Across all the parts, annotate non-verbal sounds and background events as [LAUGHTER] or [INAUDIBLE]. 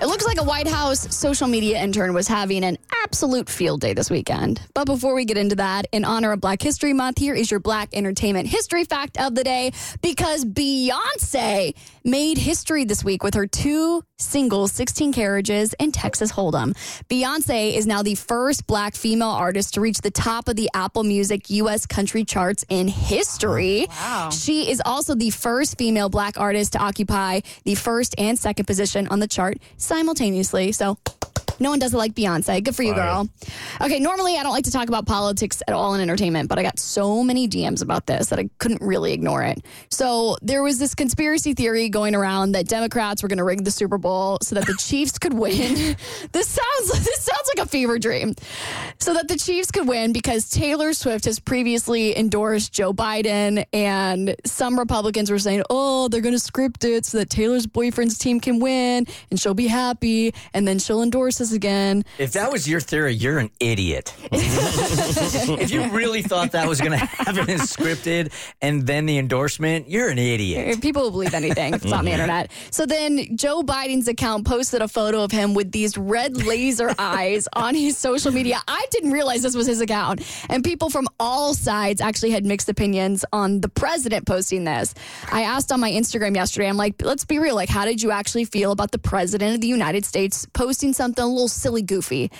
It looks like a White House social media intern was having an absolute field day this weekend. But before we get into that, in honor of Black History Month, here is your Black Entertainment History Fact of the Day because Beyonce made history this week with her two singles, 16 Carriages and Texas Hold'em. Beyonce is now the first Black female artist to reach the top of the Apple Music U.S. country charts in history. Oh, wow. She is also the first female Black artist to occupy the first and second position on the chart simultaneously. So no one does it like Beyonce. Good for you, girl. Okay, normally I don't like to talk about politics at all in entertainment, but I got so many DMs about this that I couldn't really ignore it. So there was this conspiracy theory going around that Democrats were going to rig the Super Bowl so that the [LAUGHS] Chiefs could win. [LAUGHS] this sounds [LAUGHS] this sounds like a fever dream. So that the Chiefs could win because Taylor Swift has previously endorsed Joe Biden, and some Republicans were saying, "Oh, they're going to script it so that Taylor's boyfriend's team can win, and she'll be happy, and then she'll endorse again." If that was your theory, you're an idiot. [LAUGHS] if you really thought that was going to happen and scripted and then the endorsement, you're an idiot. Uh, people will believe anything if it's on the mm-hmm. internet. So then Joe Biden's account posted a photo of him with these red laser [LAUGHS] eyes on his social media. I didn't realize this was his account. And people from all sides actually had mixed opinions on the president posting this. I asked on my Instagram yesterday, I'm like, let's be real. Like, how did you actually feel about the president of the United States posting something little silly goofy?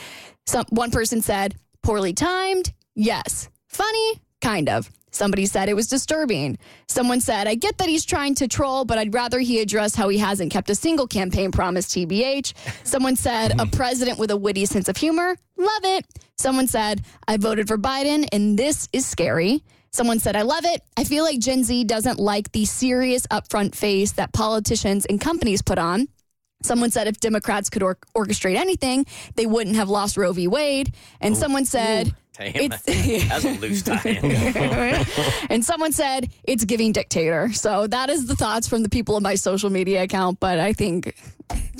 Some, one person said, poorly timed. Yes. Funny? Kind of. Somebody said it was disturbing. Someone said, I get that he's trying to troll, but I'd rather he address how he hasn't kept a single campaign promise, TBH. Someone said, a president with a witty sense of humor. Love it. Someone said, I voted for Biden, and this is scary. Someone said, I love it. I feel like Gen Z doesn't like the serious upfront face that politicians and companies put on. Someone said if Democrats could or- orchestrate anything, they wouldn't have lost Roe v. Wade. And someone said, Damn, It's- [LAUGHS] that's a loose tie-in. [LAUGHS] and someone said it's giving dictator. So that is the thoughts from the people on my social media account. But I think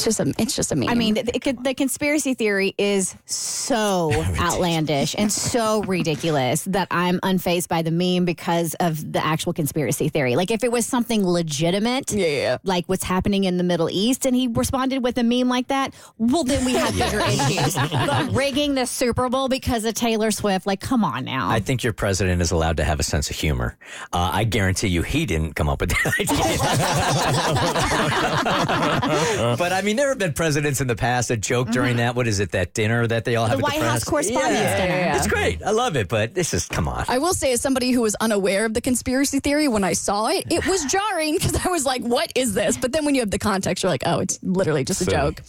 it's just a it's just a meme. I mean, the, the, the conspiracy theory is so [LAUGHS] outlandish and so ridiculous that I'm unfazed by the meme because of the actual conspiracy theory. Like, if it was something legitimate, Yeah. like what's happening in the Middle East, and he responded with a meme like that, well, then we have bigger issues. But rigging the Super Bowl because of Taylor Swift, like, come on now. I think your president is allowed to have a sense of humor. Uh, I guarantee you he didn't come up with that idea. [LAUGHS] [LAUGHS] but I mean, there have been presidents in the past that joke mm-hmm. during that. What is it, that dinner that they all have the at the White House press? Correspondents' Yeah. Dinner. It's great. I love it, but this is, come on. I will say, as somebody who was unaware of the conspiracy theory, when I saw it, it was [LAUGHS] jarring because I was like, what is this? But then when you have the context, you're like, oh, it's literally just a joke.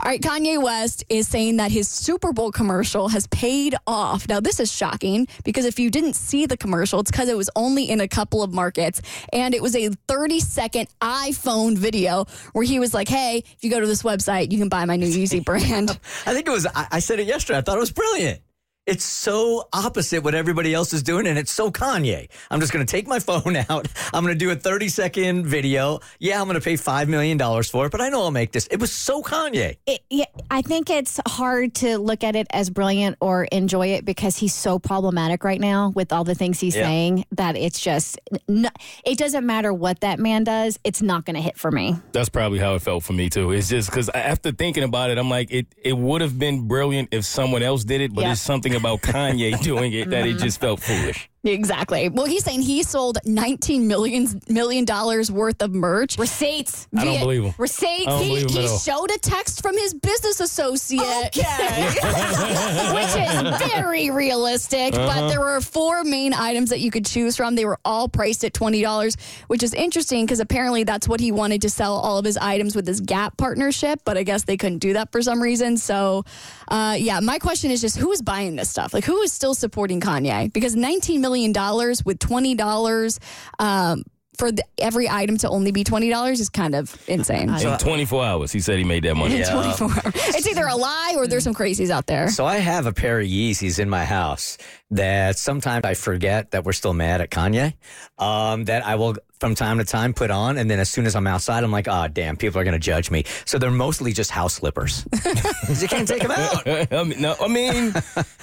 All right, Kanye West is saying that his Super Bowl commercial has paid off. Now, this is shocking because if you didn't see the commercial, it's because it was only in a couple of markets. And it was a 30 second iPhone video where he was like, hey, if you go to this website, you can buy my new Yeezy brand. [LAUGHS] I think it was, I, I said it yesterday. I thought it was brilliant. It's so opposite what everybody else is doing, and it's so Kanye. I'm just going to take my [LAUGHS] phone out. I'm going to do a 30 second video. Yeah, I'm going to pay $5 million for it, but I know I'll make this. It was so Kanye. it, yeah, I think it's hard to look at it as brilliant or enjoy it because he's so problematic right now with all the things he's Yeah. saying that it's just n- it doesn't matter what that man does, it's not going to hit for me. That's probably how it felt for me too. It's just because after thinking about it, I'm like, it it would have been brilliant if someone else did it, but Yeah. it's something about Kanye doing it that it just felt foolish. Exactly. Well, he's saying he sold $19 million, million dollars worth of merch. Receipts, I don't believe him. receipts. I don't He, believe him he at all. showed a text from his business associate, [LAUGHS] which is very realistic. But there were four main items that you could choose from. They were all priced at twenty dollars, which is interesting because apparently that's what he wanted to sell all of his items with his Gap partnership. But I guess they couldn't do that for some reason. So, uh, yeah, my question is just who is buying this stuff? Like, who is still supporting Kanye? Because nineteen million dollars with twenty dollars. Um, for the, every item to only be twenty dollars is kind of insane. In 24 hours, he said he made that money. Yeah. 24 hours. It's either a lie or there's some crazies out there. So I have a pair of Yeezys in my house that sometimes I forget that we're still mad at Kanye. Um, that I will from time to time put on, and then as soon as I'm outside, I'm like, oh damn, people are gonna judge me. So they're mostly just house slippers. [LAUGHS] you can't take them out. [LAUGHS] I mean, no, I mean,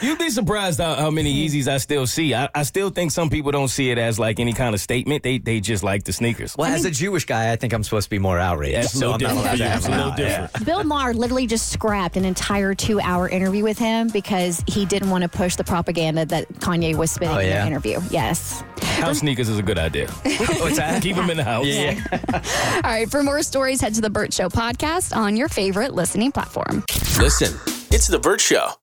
you'd be surprised how, how many Yeezys I still see. I, I still think some people don't see it as like any kind of statement. They they just like the sneakers. Well, as a Jewish guy, I think I'm supposed to be more outraged. That's a so little I'm not different. allowed to Yeah, have a little out. Yeah. Bill Maher literally just scrapped an entire two hour interview with him because he didn't want to push the propaganda that Kanye was spitting Oh, in the interview. Yes. House sneakers is a good idea. [LAUGHS] What's that? Keep them in the house. Yeah. [LAUGHS] All right, for more stories, head to the Bert Show podcast on your favorite listening platform. Listen, it's The Bert Show.